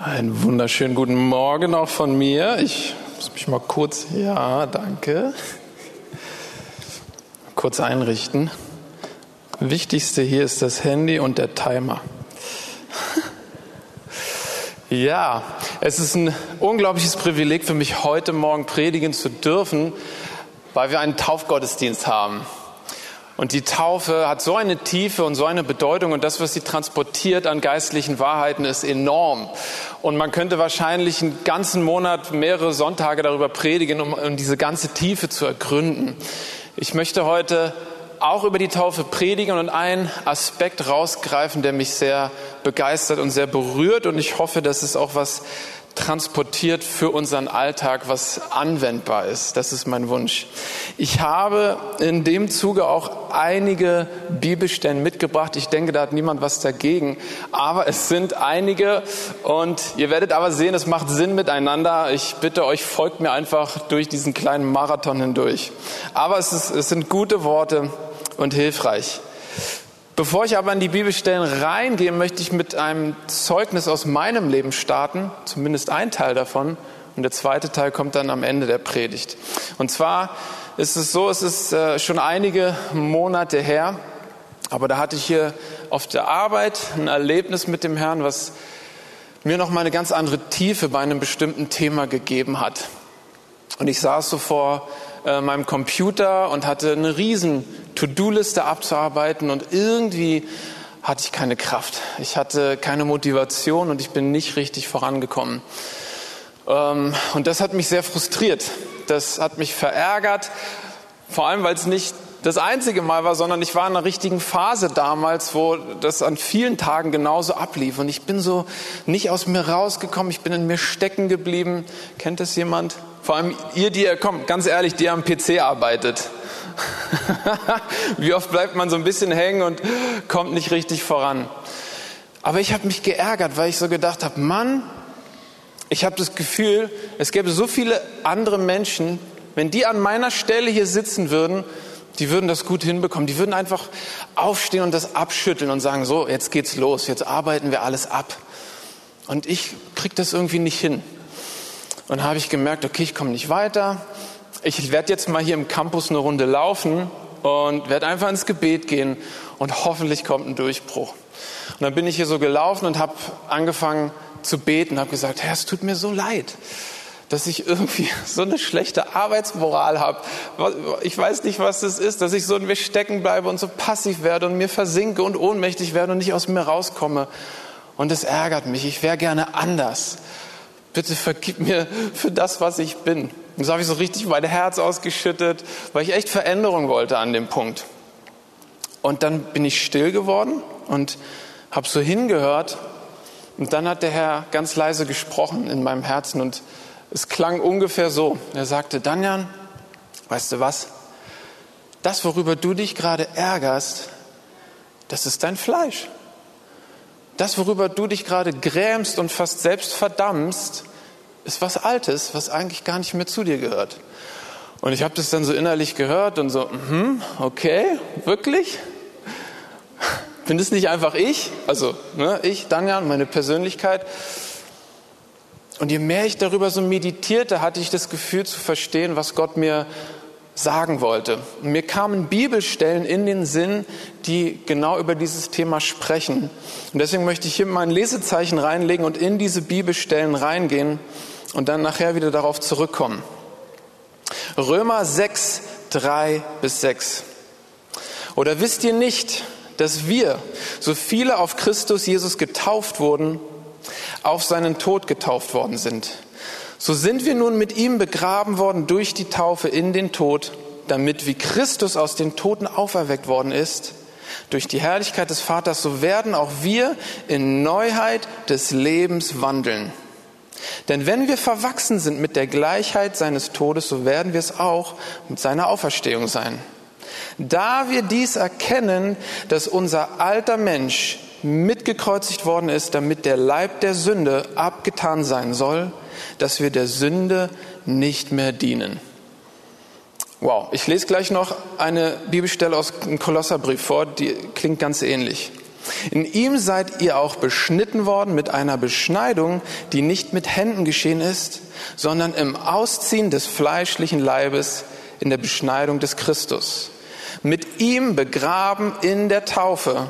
Einen wunderschönen guten Morgen auch von mir. Ich muss mich mal kurz, ja, danke. Kurz einrichten. Wichtigste hier ist das Handy und der Timer. Ja, es ist ein unglaubliches Privileg für mich, heute Morgen predigen zu dürfen, weil wir einen Taufgottesdienst haben. Und die Taufe hat so eine Tiefe und so eine Bedeutung und das, was sie transportiert an geistlichen Wahrheiten, ist enorm. Und man könnte wahrscheinlich einen ganzen Monat, mehrere Sonntage darüber predigen, um, um diese ganze Tiefe zu ergründen. Ich möchte heute auch über die Taufe predigen und einen Aspekt rausgreifen, der mich sehr begeistert und sehr berührt. Und ich hoffe, dass es auch was transportiert für unseren Alltag, was anwendbar ist. Das ist mein Wunsch. Ich habe in dem Zuge auch einige Bibelstellen mitgebracht. Ich denke, da hat niemand was dagegen. Aber es sind einige und ihr werdet aber sehen, es macht Sinn miteinander. Ich bitte euch, folgt mir einfach durch diesen kleinen Marathon hindurch. Aber es, ist, es sind gute Worte und hilfreich. Bevor ich aber in die Bibelstellen reingehe, möchte ich mit einem Zeugnis aus meinem Leben starten, zumindest ein Teil davon. Und der zweite Teil kommt dann am Ende der Predigt. Und zwar ist es so, es ist äh, schon einige Monate her, aber da hatte ich hier auf der Arbeit ein Erlebnis mit dem Herrn, was mir noch mal eine ganz andere Tiefe bei einem bestimmten Thema gegeben hat. Und ich saß so vor äh, meinem Computer und hatte eine riesen To-Do-Liste abzuarbeiten und irgendwie hatte ich keine Kraft. Ich hatte keine Motivation und ich bin nicht richtig vorangekommen. Ähm, und das hat mich sehr frustriert. Das hat mich verärgert, vor allem weil es nicht das einzige Mal war, sondern ich war in einer richtigen Phase damals, wo das an vielen Tagen genauso ablief. Und ich bin so nicht aus mir rausgekommen, ich bin in mir stecken geblieben. Kennt das jemand? Vor allem ihr, die ihr kommt, ganz ehrlich, die am PC arbeitet. Wie oft bleibt man so ein bisschen hängen und kommt nicht richtig voran. Aber ich habe mich geärgert, weil ich so gedacht habe, Mann, ich habe das Gefühl, es gäbe so viele andere Menschen, wenn die an meiner Stelle hier sitzen würden, die würden das gut hinbekommen. Die würden einfach aufstehen und das abschütteln und sagen, so, jetzt geht's los, jetzt arbeiten wir alles ab. Und ich krieg das irgendwie nicht hin. Und habe ich gemerkt, okay, ich komme nicht weiter. Ich werde jetzt mal hier im Campus eine Runde laufen und werde einfach ins Gebet gehen und hoffentlich kommt ein Durchbruch. Und dann bin ich hier so gelaufen und habe angefangen zu beten, habe gesagt, Herr, es tut mir so leid, dass ich irgendwie so eine schlechte Arbeitsmoral habe. Ich weiß nicht, was das ist, dass ich so in mir stecken bleibe und so passiv werde und mir versinke und ohnmächtig werde und nicht aus mir rauskomme. Und es ärgert mich. Ich wäre gerne anders. Bitte vergib mir für das, was ich bin. Und so habe ich so richtig mein Herz ausgeschüttet, weil ich echt Veränderung wollte an dem Punkt. Und dann bin ich still geworden und habe so hingehört. Und dann hat der Herr ganz leise gesprochen in meinem Herzen und es klang ungefähr so. Er sagte, Danjan, weißt du was? Das, worüber du dich gerade ärgerst, das ist dein Fleisch. Das, worüber du dich gerade grämst und fast selbst verdammst, ist was Altes, was eigentlich gar nicht mehr zu dir gehört. Und ich habe das dann so innerlich gehört und so, mm okay, wirklich? Bin das nicht einfach ich? Also ne, ich, Danjan, meine Persönlichkeit. Und je mehr ich darüber so meditierte, hatte ich das Gefühl zu verstehen, was Gott mir sagen wollte. Mir kamen Bibelstellen in den Sinn, die genau über dieses Thema sprechen. Und deswegen möchte ich hier mein Lesezeichen reinlegen und in diese Bibelstellen reingehen und dann nachher wieder darauf zurückkommen. Römer 6, 3 bis 6. Oder wisst ihr nicht, dass wir, so viele auf Christus Jesus getauft wurden, auf seinen Tod getauft worden sind? So sind wir nun mit ihm begraben worden durch die Taufe in den Tod, damit wie Christus aus den Toten auferweckt worden ist, durch die Herrlichkeit des Vaters, so werden auch wir in Neuheit des Lebens wandeln. Denn wenn wir verwachsen sind mit der Gleichheit seines Todes, so werden wir es auch mit seiner Auferstehung sein. Da wir dies erkennen, dass unser alter Mensch mitgekreuzigt worden ist, damit der Leib der Sünde abgetan sein soll, dass wir der Sünde nicht mehr dienen. Wow, ich lese gleich noch eine Bibelstelle aus dem Kolosserbrief vor, die klingt ganz ähnlich. In ihm seid ihr auch beschnitten worden mit einer Beschneidung, die nicht mit Händen geschehen ist, sondern im Ausziehen des fleischlichen Leibes in der Beschneidung des Christus. Mit ihm begraben in der Taufe,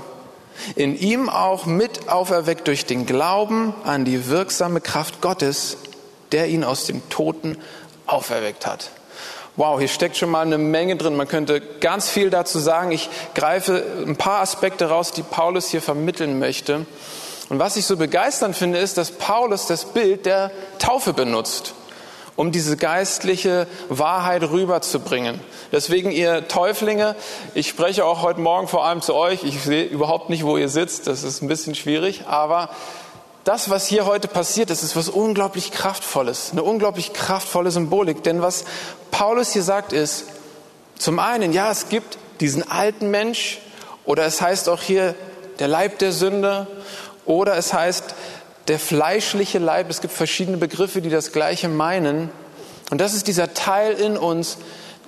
in ihm auch mit auferweckt durch den Glauben an die wirksame Kraft Gottes, der ihn aus dem Toten auferweckt hat. Wow, hier steckt schon mal eine Menge drin. Man könnte ganz viel dazu sagen. Ich greife ein paar Aspekte raus, die Paulus hier vermitteln möchte. Und was ich so begeisternd finde, ist, dass Paulus das Bild der Taufe benutzt, um diese geistliche Wahrheit rüberzubringen. Deswegen, ihr Täuflinge, ich spreche auch heute Morgen vor allem zu euch. Ich sehe überhaupt nicht, wo ihr sitzt. Das ist ein bisschen schwierig. Aber das, was hier heute passiert ist, ist was unglaublich Kraftvolles, eine unglaublich kraftvolle Symbolik. Denn was Paulus hier sagt ist, zum einen, ja, es gibt diesen alten Mensch, oder es heißt auch hier der Leib der Sünde, oder es heißt der fleischliche Leib. Es gibt verschiedene Begriffe, die das Gleiche meinen. Und das ist dieser Teil in uns,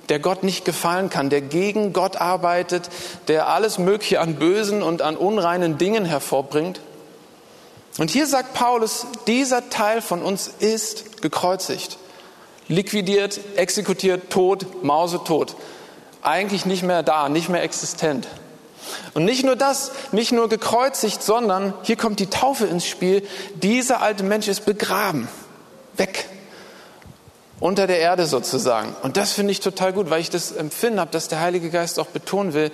der Gott nicht gefallen kann, der gegen Gott arbeitet, der alles Mögliche an bösen und an unreinen Dingen hervorbringt. Und hier sagt Paulus, dieser Teil von uns ist gekreuzigt, liquidiert, exekutiert, tot, mausetot. Eigentlich nicht mehr da, nicht mehr existent. Und nicht nur das, nicht nur gekreuzigt, sondern hier kommt die Taufe ins Spiel. Dieser alte Mensch ist begraben, weg, unter der Erde sozusagen. Und das finde ich total gut, weil ich das Empfinden habe, dass der Heilige Geist auch betonen will,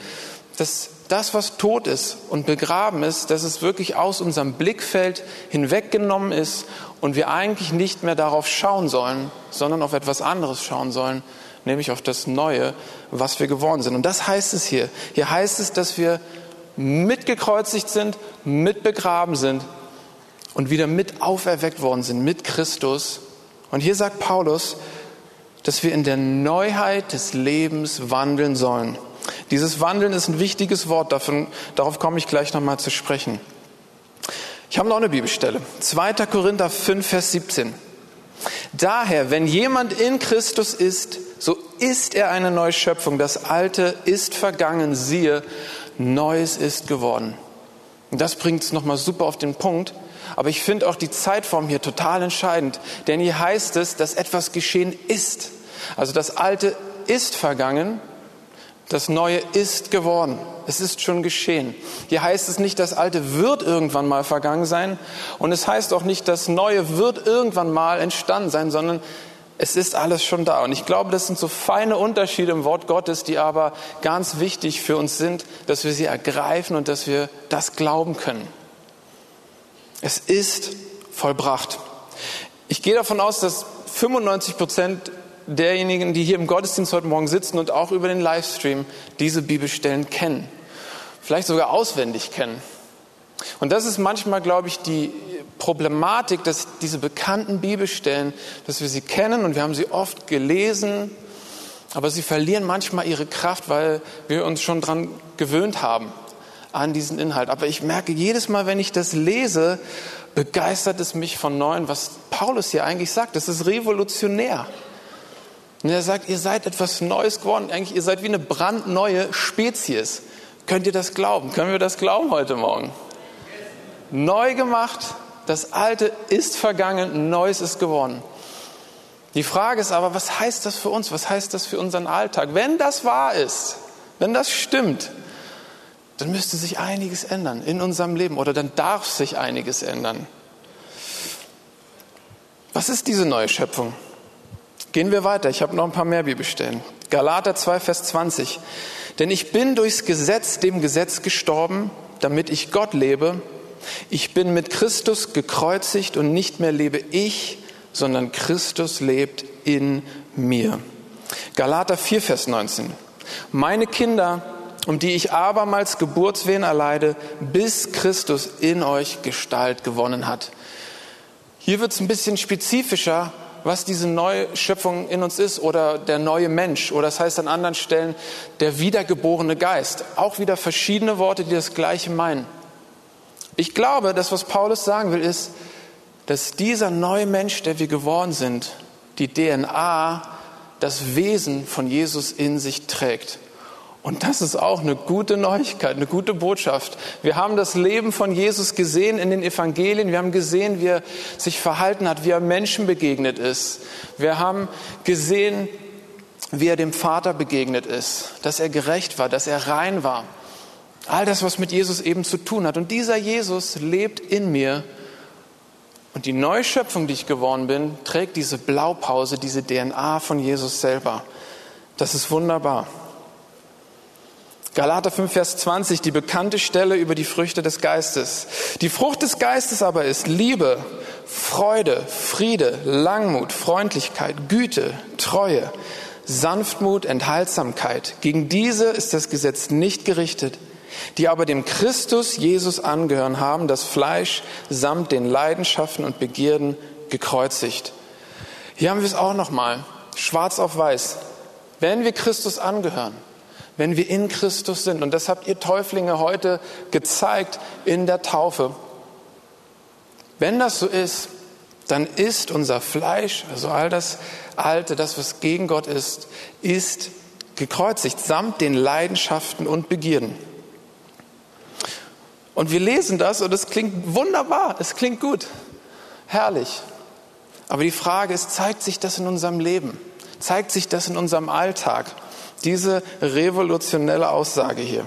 dass das, was tot ist und begraben ist, dass es wirklich aus unserem Blickfeld hinweggenommen ist und wir eigentlich nicht mehr darauf schauen sollen, sondern auf etwas anderes schauen sollen, nämlich auf das Neue, was wir geworden sind. Und das heißt es hier. Hier heißt es, dass wir mitgekreuzigt sind, mitbegraben sind und wieder mit auferweckt worden sind mit Christus. Und hier sagt Paulus, dass wir in der Neuheit des Lebens wandeln sollen. Dieses Wandeln ist ein wichtiges Wort, davon, darauf komme ich gleich nochmal zu sprechen. Ich habe noch eine Bibelstelle. 2. Korinther 5, Vers 17. Daher, wenn jemand in Christus ist, so ist er eine neue Schöpfung. Das Alte ist vergangen, siehe, Neues ist geworden. Und das bringt es nochmal super auf den Punkt. Aber ich finde auch die Zeitform hier total entscheidend. Denn hier heißt es, dass etwas geschehen ist. Also das Alte ist vergangen das Neue ist geworden. Es ist schon geschehen. Hier heißt es nicht, das Alte wird irgendwann mal vergangen sein. Und es heißt auch nicht, das Neue wird irgendwann mal entstanden sein, sondern es ist alles schon da. Und ich glaube, das sind so feine Unterschiede im Wort Gottes, die aber ganz wichtig für uns sind, dass wir sie ergreifen und dass wir das glauben können. Es ist vollbracht. Ich gehe davon aus, dass 95 Prozent derjenigen, die hier im Gottesdienst heute Morgen sitzen und auch über den Livestream diese Bibelstellen kennen. Vielleicht sogar auswendig kennen. Und das ist manchmal, glaube ich, die Problematik, dass diese bekannten Bibelstellen, dass wir sie kennen und wir haben sie oft gelesen, aber sie verlieren manchmal ihre Kraft, weil wir uns schon dran gewöhnt haben an diesen Inhalt. Aber ich merke jedes Mal, wenn ich das lese, begeistert es mich von neuem, was Paulus hier eigentlich sagt. Das ist revolutionär. Und er sagt, ihr seid etwas Neues geworden. Eigentlich, ihr seid wie eine brandneue Spezies. Könnt ihr das glauben? Können wir das glauben heute Morgen? Neu gemacht, das Alte ist vergangen, Neues ist geworden. Die Frage ist aber, was heißt das für uns? Was heißt das für unseren Alltag? Wenn das wahr ist, wenn das stimmt, dann müsste sich einiges ändern in unserem Leben oder dann darf sich einiges ändern. Was ist diese neue Schöpfung? Gehen wir weiter. Ich habe noch ein paar mehr Bibelstellen. Galater 2, Vers 20. Denn ich bin durchs Gesetz dem Gesetz gestorben, damit ich Gott lebe. Ich bin mit Christus gekreuzigt und nicht mehr lebe ich, sondern Christus lebt in mir. Galater 4, Vers 19. Meine Kinder, um die ich abermals Geburtswehen erleide, bis Christus in euch Gestalt gewonnen hat. Hier wird es ein bisschen spezifischer, was diese neue Schöpfung in uns ist oder der neue Mensch oder das heißt an anderen Stellen der wiedergeborene Geist. Auch wieder verschiedene Worte, die das Gleiche meinen. Ich glaube, dass was Paulus sagen will, ist, dass dieser neue Mensch, der wir geworden sind, die DNA, das Wesen von Jesus in sich trägt. Und das ist auch eine gute Neuigkeit, eine gute Botschaft. Wir haben das Leben von Jesus gesehen in den Evangelien. Wir haben gesehen, wie er sich verhalten hat, wie er Menschen begegnet ist. Wir haben gesehen, wie er dem Vater begegnet ist, dass er gerecht war, dass er rein war. All das, was mit Jesus eben zu tun hat. Und dieser Jesus lebt in mir. Und die Neuschöpfung, die ich geworden bin, trägt diese Blaupause, diese DNA von Jesus selber. Das ist wunderbar. Galater 5, Vers 20, die bekannte Stelle über die Früchte des Geistes. Die Frucht des Geistes aber ist Liebe, Freude, Friede, Langmut, Freundlichkeit, Güte, Treue, Sanftmut, Enthaltsamkeit. Gegen diese ist das Gesetz nicht gerichtet. Die aber dem Christus Jesus angehören, haben das Fleisch samt den Leidenschaften und Begierden gekreuzigt. Hier haben wir es auch nochmal, schwarz auf weiß. Wenn wir Christus angehören, wenn wir in Christus sind. Und das habt ihr Täuflinge heute gezeigt in der Taufe. Wenn das so ist, dann ist unser Fleisch, also all das Alte, das, was gegen Gott ist, ist gekreuzigt, samt den Leidenschaften und Begierden. Und wir lesen das und es klingt wunderbar, es klingt gut, herrlich. Aber die Frage ist, zeigt sich das in unserem Leben? Zeigt sich das in unserem Alltag? Diese revolutionelle Aussage hier.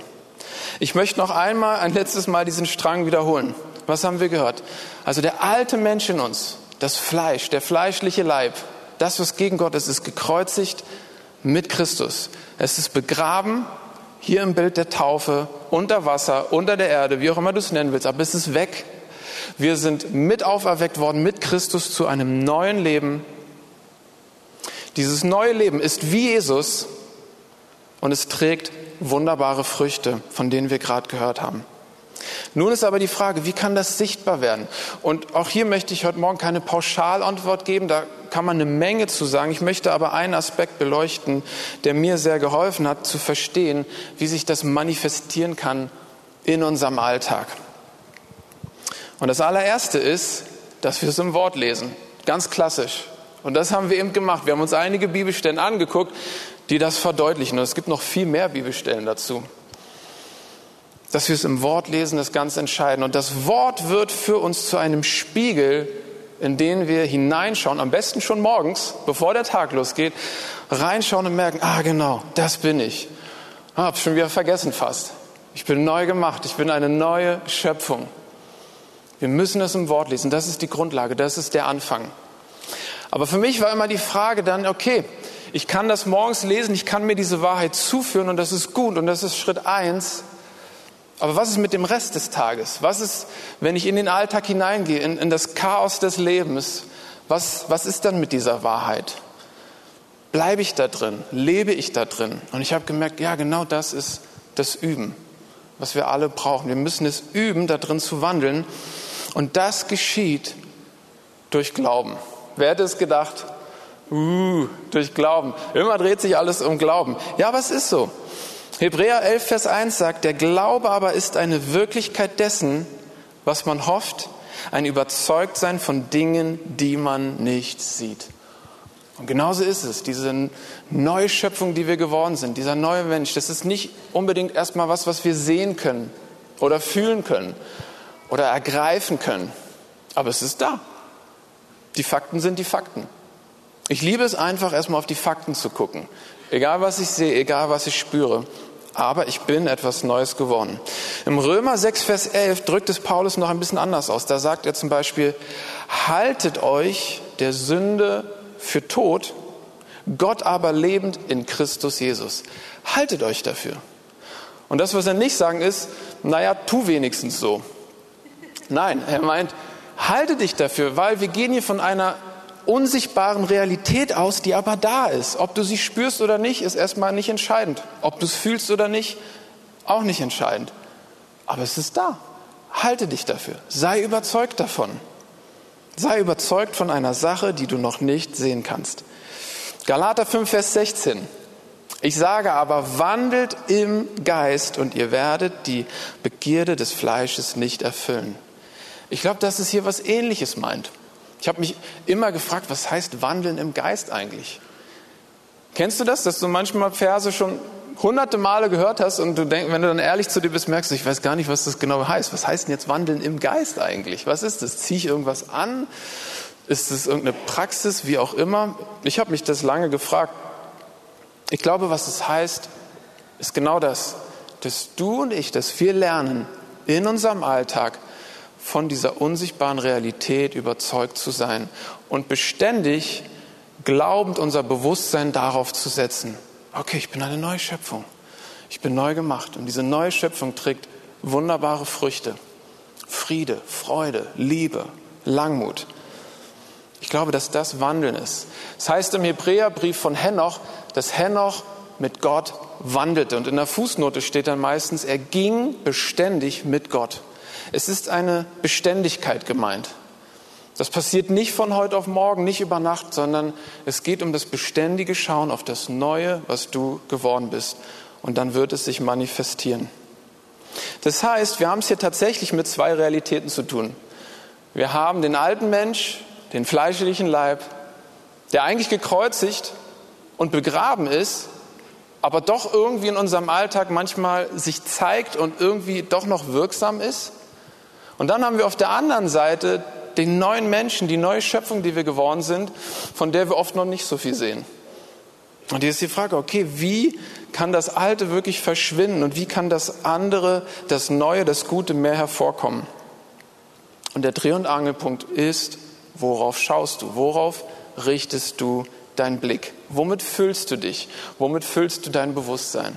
Ich möchte noch einmal, ein letztes Mal diesen Strang wiederholen. Was haben wir gehört? Also der alte Mensch in uns, das Fleisch, der fleischliche Leib, das, was gegen Gott ist, ist gekreuzigt mit Christus. Es ist begraben, hier im Bild der Taufe, unter Wasser, unter der Erde, wie auch immer du es nennen willst, aber es ist weg. Wir sind mit auferweckt worden mit Christus zu einem neuen Leben. Dieses neue Leben ist wie Jesus, und es trägt wunderbare Früchte, von denen wir gerade gehört haben. Nun ist aber die Frage, wie kann das sichtbar werden? Und auch hier möchte ich heute Morgen keine Pauschalantwort geben, da kann man eine Menge zu sagen. Ich möchte aber einen Aspekt beleuchten, der mir sehr geholfen hat, zu verstehen, wie sich das manifestieren kann in unserem Alltag. Und das allererste ist, dass wir es im Wort lesen. Ganz klassisch. Und das haben wir eben gemacht. Wir haben uns einige Bibelstellen angeguckt, die das verdeutlichen. Und es gibt noch viel mehr Bibelstellen dazu. Dass wir es im Wort lesen, ist ganz entscheidend. Und das Wort wird für uns zu einem Spiegel, in den wir hineinschauen, am besten schon morgens, bevor der Tag losgeht, reinschauen und merken, ah genau, das bin ich. Ah, hab's schon wieder vergessen fast. Ich bin neu gemacht, ich bin eine neue Schöpfung. Wir müssen es im Wort lesen, das ist die Grundlage, das ist der Anfang. Aber für mich war immer die Frage dann, okay, ich kann das morgens lesen, ich kann mir diese Wahrheit zuführen und das ist gut und das ist Schritt eins. Aber was ist mit dem Rest des Tages? Was ist, wenn ich in den Alltag hineingehe, in, in das Chaos des Lebens? Was, was ist dann mit dieser Wahrheit? Bleibe ich da drin? Lebe ich da drin? Und ich habe gemerkt, ja, genau das ist das Üben, was wir alle brauchen. Wir müssen es üben, da drin zu wandeln. Und das geschieht durch Glauben. Wer hätte es gedacht? Uh, durch Glauben. Immer dreht sich alles um Glauben. Ja, aber es ist so. Hebräer 11, Vers 1 sagt, der Glaube aber ist eine Wirklichkeit dessen, was man hofft, ein Überzeugtsein von Dingen, die man nicht sieht. Und genauso ist es, diese Neuschöpfung, die wir geworden sind, dieser neue Mensch, das ist nicht unbedingt erstmal was, was wir sehen können oder fühlen können oder ergreifen können, aber es ist da. Die Fakten sind die Fakten. Ich liebe es einfach, erstmal auf die Fakten zu gucken. Egal was ich sehe, egal was ich spüre. Aber ich bin etwas Neues geworden. Im Römer 6, Vers 11 drückt es Paulus noch ein bisschen anders aus. Da sagt er zum Beispiel, haltet euch der Sünde für tot, Gott aber lebend in Christus Jesus. Haltet euch dafür. Und das, was er nicht sagen ist, naja, tu wenigstens so. Nein, er meint, halte dich dafür, weil wir gehen hier von einer unsichtbaren Realität aus, die aber da ist. Ob du sie spürst oder nicht, ist erstmal nicht entscheidend. Ob du es fühlst oder nicht, auch nicht entscheidend. Aber es ist da. Halte dich dafür. Sei überzeugt davon. Sei überzeugt von einer Sache, die du noch nicht sehen kannst. Galater 5, Vers 16. Ich sage aber, wandelt im Geist und ihr werdet die Begierde des Fleisches nicht erfüllen. Ich glaube, dass es hier was Ähnliches meint. Ich habe mich immer gefragt, was heißt wandeln im Geist eigentlich? Kennst du das, dass du manchmal Verse schon hunderte Male gehört hast und du denkst, wenn du dann ehrlich zu dir bist, merkst du, ich weiß gar nicht, was das genau heißt. Was heißt denn jetzt wandeln im Geist eigentlich? Was ist das? Ziehe ich irgendwas an? Ist es irgendeine Praxis, wie auch immer? Ich habe mich das lange gefragt. Ich glaube, was es heißt, ist genau das, dass du und ich, dass wir lernen, in unserem Alltag von dieser unsichtbaren Realität überzeugt zu sein und beständig glaubend unser Bewusstsein darauf zu setzen, okay, ich bin eine neue Schöpfung, ich bin neu gemacht und diese neue Schöpfung trägt wunderbare Früchte, Friede, Freude, Liebe, Langmut. Ich glaube, dass das Wandeln ist. Das heißt im Hebräerbrief von Henoch, dass Henoch mit Gott wandelte. Und in der Fußnote steht dann meistens, er ging beständig mit Gott. Es ist eine Beständigkeit gemeint. Das passiert nicht von heute auf morgen, nicht über Nacht, sondern es geht um das beständige Schauen auf das Neue, was du geworden bist. Und dann wird es sich manifestieren. Das heißt, wir haben es hier tatsächlich mit zwei Realitäten zu tun. Wir haben den alten Mensch, den fleischlichen Leib, der eigentlich gekreuzigt und begraben ist, aber doch irgendwie in unserem Alltag manchmal sich zeigt und irgendwie doch noch wirksam ist. Und dann haben wir auf der anderen Seite den neuen Menschen, die neue Schöpfung, die wir geworden sind, von der wir oft noch nicht so viel sehen. Und hier ist die Frage, okay, wie kann das Alte wirklich verschwinden und wie kann das andere, das Neue, das Gute mehr hervorkommen? Und der Dreh- und Angelpunkt ist, worauf schaust du? Worauf richtest du deinen Blick? Womit füllst du dich? Womit füllst du dein Bewusstsein?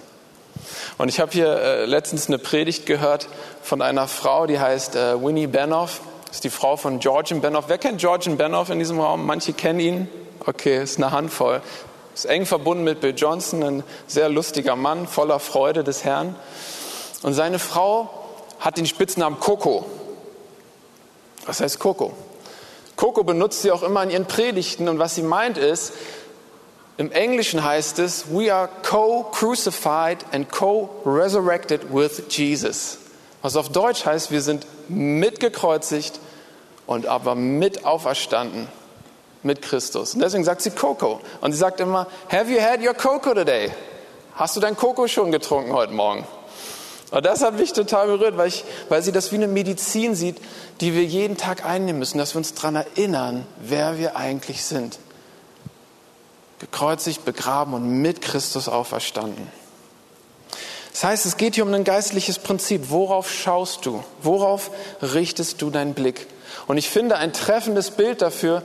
Und ich habe hier äh, letztens eine Predigt gehört von einer Frau, die heißt äh, Winnie Benoff. Das ist die Frau von Georgian Benoff. Wer kennt Georgian Benoff in diesem Raum? Manche kennen ihn. Okay, ist eine Handvoll. Ist eng verbunden mit Bill Johnson, ein sehr lustiger Mann, voller Freude des Herrn. Und seine Frau hat den Spitznamen Coco. Was heißt Coco? Coco benutzt sie auch immer in ihren Predigten und was sie meint ist, im Englischen heißt es, we are co-crucified and co-resurrected with Jesus. Was auf Deutsch heißt, wir sind mitgekreuzigt und aber mit auferstanden mit Christus. Und deswegen sagt sie Coco. Und sie sagt immer, have you had your Coco today? Hast du dein Coco schon getrunken heute Morgen? Und das hat mich total berührt, weil, ich, weil sie das wie eine Medizin sieht, die wir jeden Tag einnehmen müssen, dass wir uns daran erinnern, wer wir eigentlich sind. Gekreuzigt, begraben und mit Christus auferstanden. Das heißt, es geht hier um ein geistliches Prinzip. Worauf schaust du? Worauf richtest du deinen Blick? Und ich finde, ein treffendes Bild dafür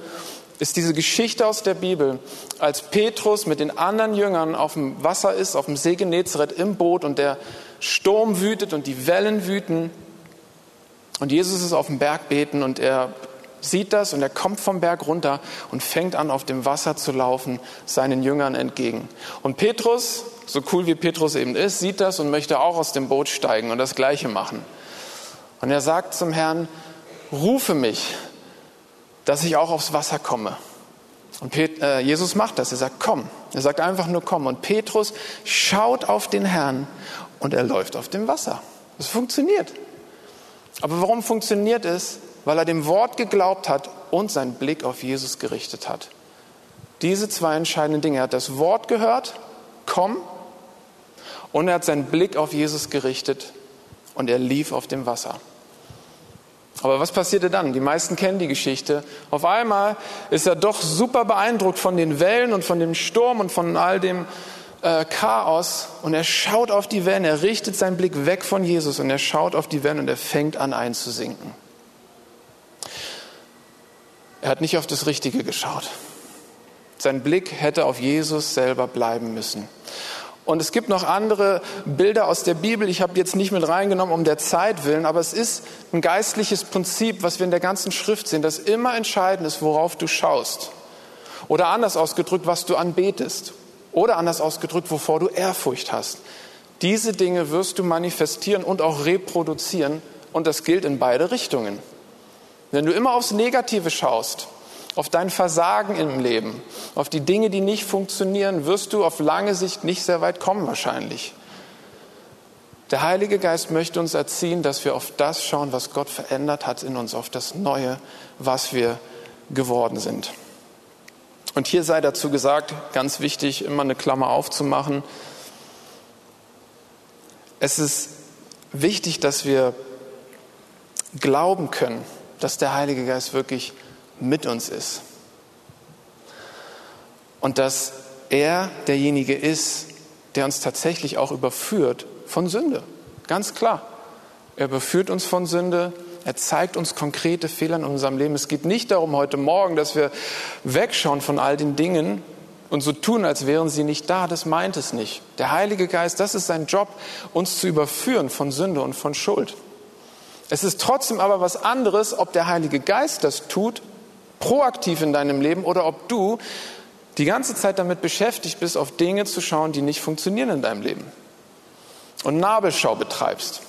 ist diese Geschichte aus der Bibel, als Petrus mit den anderen Jüngern auf dem Wasser ist, auf dem See Genezareth im Boot und der Sturm wütet und die Wellen wüten. Und Jesus ist auf dem Berg beten und er sieht das und er kommt vom Berg runter und fängt an, auf dem Wasser zu laufen, seinen Jüngern entgegen. Und Petrus so cool wie Petrus eben ist, sieht das und möchte auch aus dem Boot steigen und das Gleiche machen. Und er sagt zum Herrn, rufe mich, dass ich auch aufs Wasser komme. Und äh, Jesus macht das. Er sagt, komm. Er sagt einfach nur, komm. Und Petrus schaut auf den Herrn und er läuft auf dem Wasser. Es funktioniert. Aber warum funktioniert es? Weil er dem Wort geglaubt hat und seinen Blick auf Jesus gerichtet hat. Diese zwei entscheidenden Dinge. Er hat das Wort gehört, komm, und er hat seinen Blick auf Jesus gerichtet und er lief auf dem Wasser. Aber was passierte dann? Die meisten kennen die Geschichte. Auf einmal ist er doch super beeindruckt von den Wellen und von dem Sturm und von all dem äh, Chaos. Und er schaut auf die Wellen, er richtet seinen Blick weg von Jesus und er schaut auf die Wellen und er fängt an einzusinken. Er hat nicht auf das Richtige geschaut. Sein Blick hätte auf Jesus selber bleiben müssen. Und es gibt noch andere Bilder aus der Bibel, ich habe jetzt nicht mit reingenommen um der Zeit willen, aber es ist ein geistliches Prinzip, was wir in der ganzen Schrift sehen, das immer entscheidend ist, worauf du schaust. Oder anders ausgedrückt, was du anbetest. Oder anders ausgedrückt, wovor du Ehrfurcht hast. Diese Dinge wirst du manifestieren und auch reproduzieren und das gilt in beide Richtungen. Wenn du immer aufs Negative schaust, auf dein Versagen im Leben, auf die Dinge, die nicht funktionieren, wirst du auf lange Sicht nicht sehr weit kommen wahrscheinlich. Der Heilige Geist möchte uns erziehen, dass wir auf das schauen, was Gott verändert hat in uns, auf das Neue, was wir geworden sind. Und hier sei dazu gesagt, ganz wichtig, immer eine Klammer aufzumachen, es ist wichtig, dass wir glauben können, dass der Heilige Geist wirklich mit uns ist. Und dass er derjenige ist, der uns tatsächlich auch überführt von Sünde. Ganz klar. Er überführt uns von Sünde. Er zeigt uns konkrete Fehler in unserem Leben. Es geht nicht darum heute Morgen, dass wir wegschauen von all den Dingen und so tun, als wären sie nicht da. Das meint es nicht. Der Heilige Geist, das ist sein Job, uns zu überführen von Sünde und von Schuld. Es ist trotzdem aber was anderes, ob der Heilige Geist das tut, proaktiv in deinem Leben, oder ob du die ganze Zeit damit beschäftigt bist, auf Dinge zu schauen, die nicht funktionieren in deinem Leben. Und Nabelschau betreibst.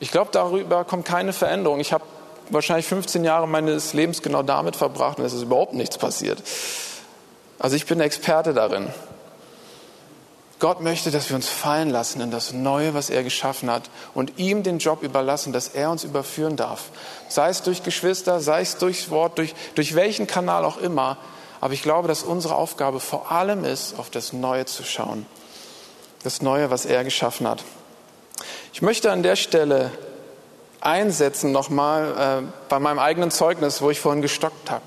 Ich glaube, darüber kommt keine Veränderung. Ich habe wahrscheinlich 15 Jahre meines Lebens genau damit verbracht und es ist überhaupt nichts passiert. Also ich bin Experte darin. Gott möchte, dass wir uns fallen lassen in das Neue, was er geschaffen hat und ihm den Job überlassen, dass er uns überführen darf. Sei es durch Geschwister, sei es durchs Wort, durch, durch welchen Kanal auch immer. Aber ich glaube, dass unsere Aufgabe vor allem ist, auf das Neue zu schauen. Das Neue, was er geschaffen hat. Ich möchte an der Stelle einsetzen nochmal äh, bei meinem eigenen Zeugnis, wo ich vorhin gestockt habe.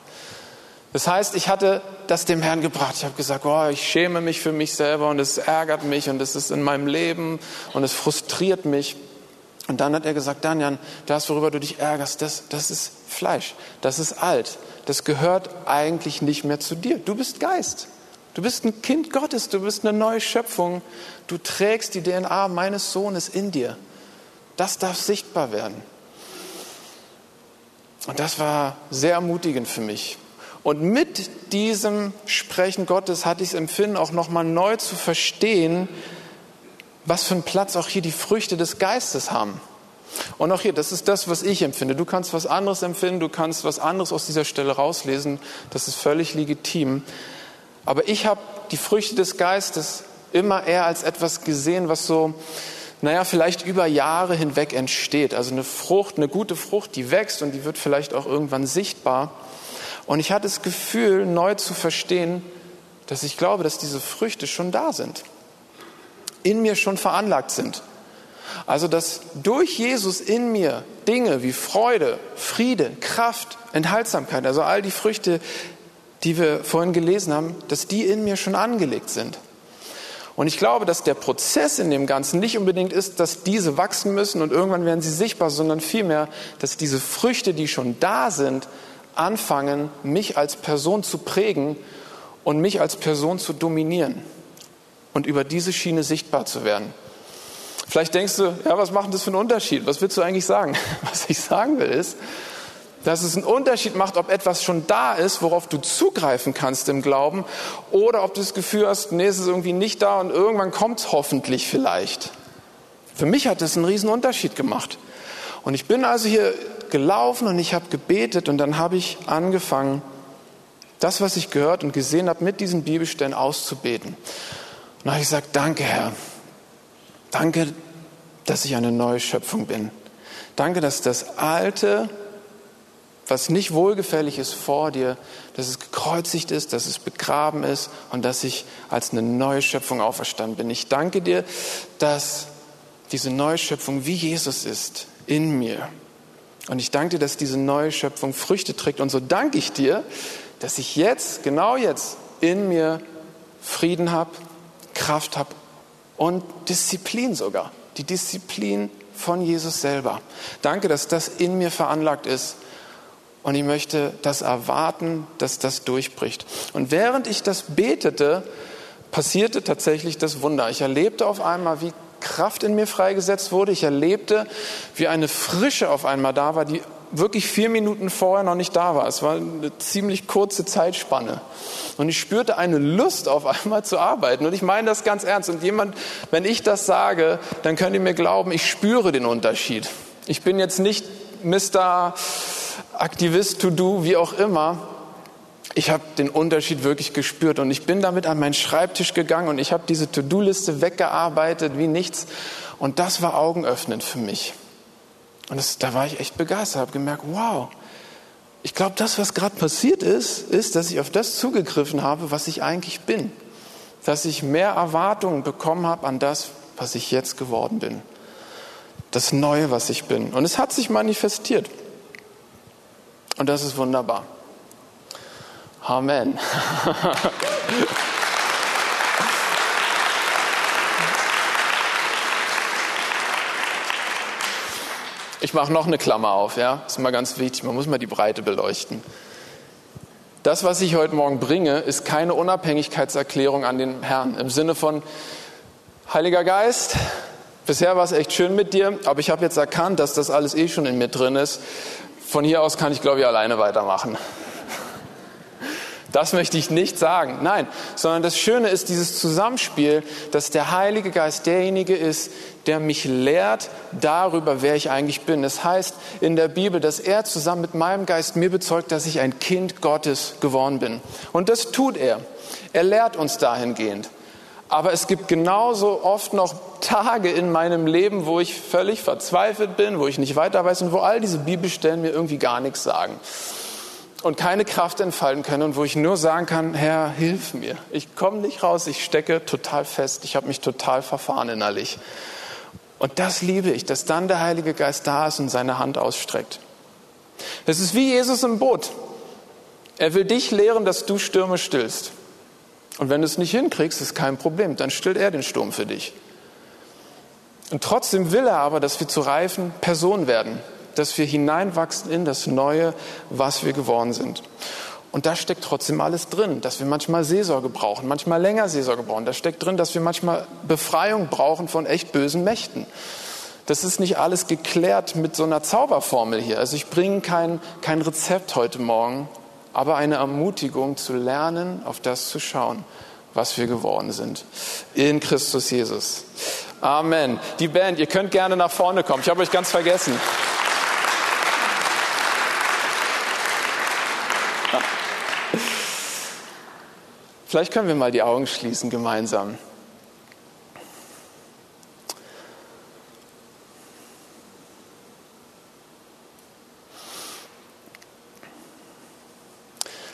Das heißt, ich hatte das dem Herrn gebracht. Ich habe gesagt, oh, ich schäme mich für mich selber und es ärgert mich und es ist in meinem Leben und es frustriert mich. Und dann hat er gesagt, Daniel, das, worüber du dich ärgerst, das, das ist Fleisch, das ist alt, das gehört eigentlich nicht mehr zu dir. Du bist Geist. Du bist ein Kind Gottes, du bist eine neue Schöpfung. Du trägst die DNA meines Sohnes in dir. Das darf sichtbar werden. Und das war sehr ermutigend für mich. Und mit diesem Sprechen Gottes hatte ich es empfinden, auch nochmal neu zu verstehen, was für einen Platz auch hier die Früchte des Geistes haben. Und auch hier, das ist das, was ich empfinde. Du kannst was anderes empfinden, du kannst was anderes aus dieser Stelle rauslesen. Das ist völlig legitim. Aber ich habe die Früchte des Geistes immer eher als etwas gesehen, was so, naja, vielleicht über Jahre hinweg entsteht. Also eine Frucht, eine gute Frucht, die wächst und die wird vielleicht auch irgendwann sichtbar. Und ich hatte das Gefühl, neu zu verstehen, dass ich glaube, dass diese Früchte schon da sind, in mir schon veranlagt sind. Also dass durch Jesus in mir Dinge wie Freude, Friede, Kraft, Enthaltsamkeit, also all die Früchte, die wir vorhin gelesen haben, dass die in mir schon angelegt sind. Und ich glaube, dass der Prozess in dem Ganzen nicht unbedingt ist, dass diese wachsen müssen und irgendwann werden sie sichtbar, sondern vielmehr, dass diese Früchte, die schon da sind, anfangen, mich als Person zu prägen und mich als Person zu dominieren und über diese Schiene sichtbar zu werden. Vielleicht denkst du, ja, was macht das für einen Unterschied? Was willst du eigentlich sagen? Was ich sagen will ist, dass es einen Unterschied macht, ob etwas schon da ist, worauf du zugreifen kannst im Glauben, oder ob du das Gefühl hast, nee, es ist irgendwie nicht da und irgendwann kommt es hoffentlich vielleicht. Für mich hat das einen riesen Unterschied gemacht. Und ich bin also hier gelaufen und ich habe gebetet und dann habe ich angefangen, das, was ich gehört und gesehen habe, mit diesen Bibelstellen auszubeten. Und dann habe ich gesagt, danke Herr, danke, dass ich eine neue Schöpfung bin. Danke, dass das Alte was nicht wohlgefällig ist vor dir, dass es gekreuzigt ist, dass es begraben ist und dass ich als eine neue Schöpfung auferstanden bin. Ich danke dir, dass diese neue Schöpfung wie Jesus ist in mir. Und ich danke dir, dass diese neue Schöpfung Früchte trägt. Und so danke ich dir, dass ich jetzt, genau jetzt, in mir Frieden habe, Kraft habe und Disziplin sogar. Die Disziplin von Jesus selber. Danke, dass das in mir veranlagt ist und ich möchte das erwarten, dass das durchbricht. Und während ich das betete, passierte tatsächlich das Wunder. Ich erlebte auf einmal, wie Kraft in mir freigesetzt wurde. Ich erlebte, wie eine Frische auf einmal da war, die wirklich vier Minuten vorher noch nicht da war. Es war eine ziemlich kurze Zeitspanne. Und ich spürte eine Lust auf einmal zu arbeiten. Und ich meine das ganz ernst. Und jemand, wenn ich das sage, dann könnt ihr mir glauben, ich spüre den Unterschied. Ich bin jetzt nicht Mr. Aktivist to do, wie auch immer. Ich habe den Unterschied wirklich gespürt und ich bin damit an meinen Schreibtisch gegangen und ich habe diese To-Do-Liste weggearbeitet wie nichts und das war augenöffnend für mich. Und das, da war ich echt begeistert, habe gemerkt, wow, ich glaube, das, was gerade passiert ist, ist, dass ich auf das zugegriffen habe, was ich eigentlich bin. Dass ich mehr Erwartungen bekommen habe an das, was ich jetzt geworden bin. das Neue, was ich bin. Und es hat sich manifestiert. Und das ist wunderbar. Amen. Ich mache noch eine Klammer auf, ja. Ist mal ganz wichtig. Man muss mal die Breite beleuchten. Das, was ich heute Morgen bringe, ist keine Unabhängigkeitserklärung an den Herrn im Sinne von Heiliger Geist. Bisher war es echt schön mit dir, aber ich habe jetzt erkannt, dass das alles eh schon in mir drin ist. Von hier aus kann ich, glaube ich, alleine weitermachen. Das möchte ich nicht sagen. Nein, sondern das Schöne ist dieses Zusammenspiel, dass der Heilige Geist derjenige ist, der mich lehrt darüber, wer ich eigentlich bin. Das heißt in der Bibel, dass er zusammen mit meinem Geist mir bezeugt, dass ich ein Kind Gottes geworden bin. Und das tut er. Er lehrt uns dahingehend. Aber es gibt genauso oft noch Tage in meinem Leben, wo ich völlig verzweifelt bin, wo ich nicht weiter weiß und wo all diese Bibelstellen mir irgendwie gar nichts sagen und keine Kraft entfalten können und wo ich nur sagen kann, Herr, hilf mir. Ich komme nicht raus, ich stecke total fest, ich habe mich total verfahren innerlich. Und das liebe ich, dass dann der Heilige Geist da ist und seine Hand ausstreckt. Das ist wie Jesus im Boot. Er will dich lehren, dass du Stürme stillst. Und wenn du es nicht hinkriegst, ist kein Problem, dann stillt er den Sturm für dich. Und trotzdem will er aber, dass wir zu reifen Personen werden, dass wir hineinwachsen in das Neue, was wir geworden sind. Und da steckt trotzdem alles drin, dass wir manchmal Seelsorge brauchen, manchmal länger Seelsorge brauchen. Da steckt drin, dass wir manchmal Befreiung brauchen von echt bösen Mächten. Das ist nicht alles geklärt mit so einer Zauberformel hier. Also ich bringe kein, kein Rezept heute Morgen, aber eine Ermutigung zu lernen, auf das zu schauen, was wir geworden sind. In Christus Jesus. Amen. Die Band, ihr könnt gerne nach vorne kommen. Ich habe euch ganz vergessen. Vielleicht können wir mal die Augen schließen gemeinsam.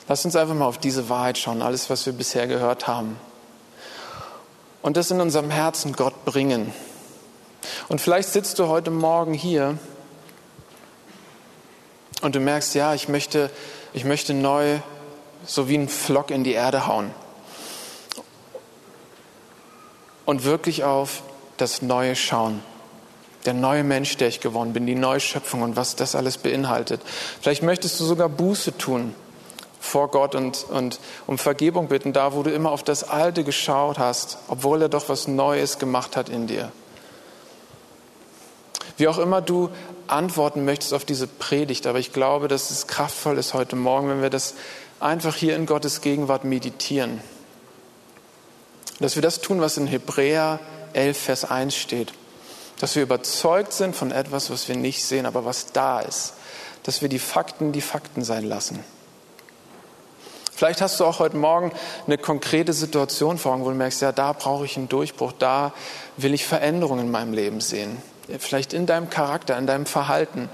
Lass uns einfach mal auf diese Wahrheit schauen, alles, was wir bisher gehört haben. Und das in unserem Herzen Gott bringen. Und vielleicht sitzt du heute Morgen hier und du merkst, ja, ich möchte, ich möchte neu so wie ein Flock in die Erde hauen und wirklich auf das Neue schauen. Der neue Mensch, der ich geworden bin, die neue Schöpfung und was das alles beinhaltet. Vielleicht möchtest du sogar Buße tun vor Gott und, und um Vergebung bitten, da wo du immer auf das Alte geschaut hast, obwohl er doch was Neues gemacht hat in dir. Wie auch immer du antworten möchtest auf diese Predigt, aber ich glaube, dass es kraftvoll ist heute Morgen, wenn wir das einfach hier in Gottes Gegenwart meditieren. Dass wir das tun, was in Hebräer 11, Vers 1 steht. Dass wir überzeugt sind von etwas, was wir nicht sehen, aber was da ist. Dass wir die Fakten die Fakten sein lassen. Vielleicht hast du auch heute Morgen eine konkrete Situation vor Augen, wo du merkst, ja, da brauche ich einen Durchbruch, da will ich Veränderungen in meinem Leben sehen. Vielleicht in deinem Charakter, in deinem Verhalten,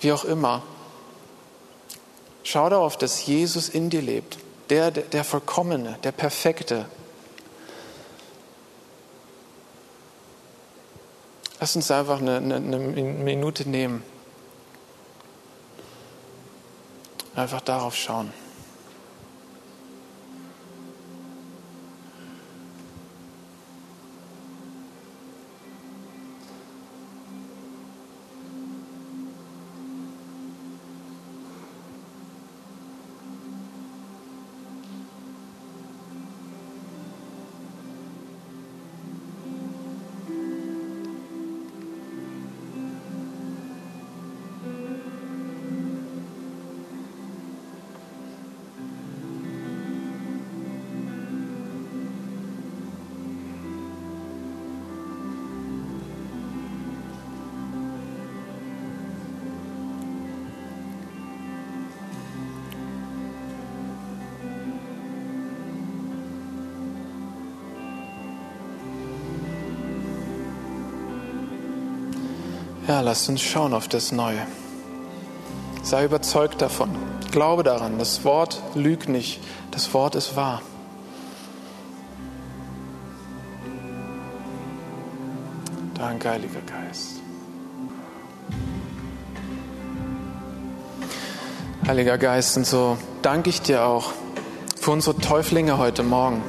wie auch immer. Schau darauf, dass Jesus in dir lebt, der, der, der Vollkommene, der Perfekte, Lass uns einfach eine, eine, eine Minute nehmen. Einfach darauf schauen. Ja, lass uns schauen auf das Neue. Sei überzeugt davon. Glaube daran. Das Wort lügt nicht. Das Wort ist wahr. Danke, Heiliger Geist. Heiliger Geist, und so danke ich dir auch für unsere Täuflinge heute Morgen.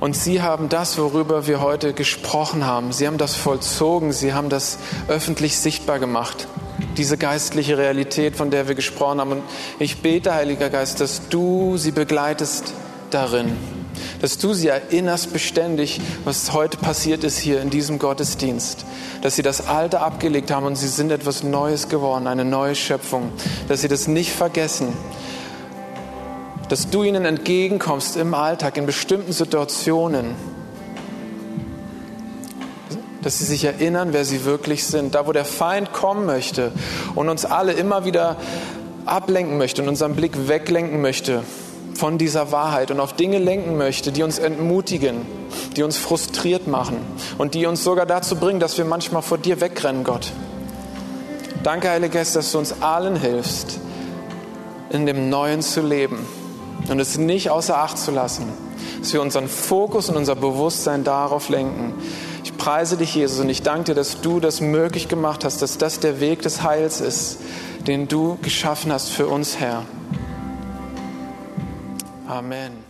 Und sie haben das, worüber wir heute gesprochen haben, sie haben das vollzogen, sie haben das öffentlich sichtbar gemacht. Diese geistliche Realität, von der wir gesprochen haben. Und ich bete, Heiliger Geist, dass du sie begleitest darin, dass du sie erinnerst beständig, was heute passiert ist hier in diesem Gottesdienst, dass sie das Alte abgelegt haben und sie sind etwas Neues geworden, eine neue Schöpfung, dass sie das nicht vergessen, dass du ihnen entgegenkommst im Alltag, in bestimmten Situationen, dass sie sich erinnern, wer sie wirklich sind. Da, wo der Feind kommen möchte und uns alle immer wieder ablenken möchte und unseren Blick weglenken möchte von dieser Wahrheit und auf Dinge lenken möchte, die uns entmutigen, die uns frustriert machen und die uns sogar dazu bringen, dass wir manchmal vor dir wegrennen, Gott. Danke, Heiliger Geist, dass du uns allen hilfst, in dem Neuen zu leben und es nicht außer Acht zu lassen, dass wir unseren Fokus und unser Bewusstsein darauf lenken. Ich preise dich, Jesus, und ich danke dir, dass du das möglich gemacht hast, dass das der Weg des Heils ist, den du geschaffen hast für uns, Herr. Amen.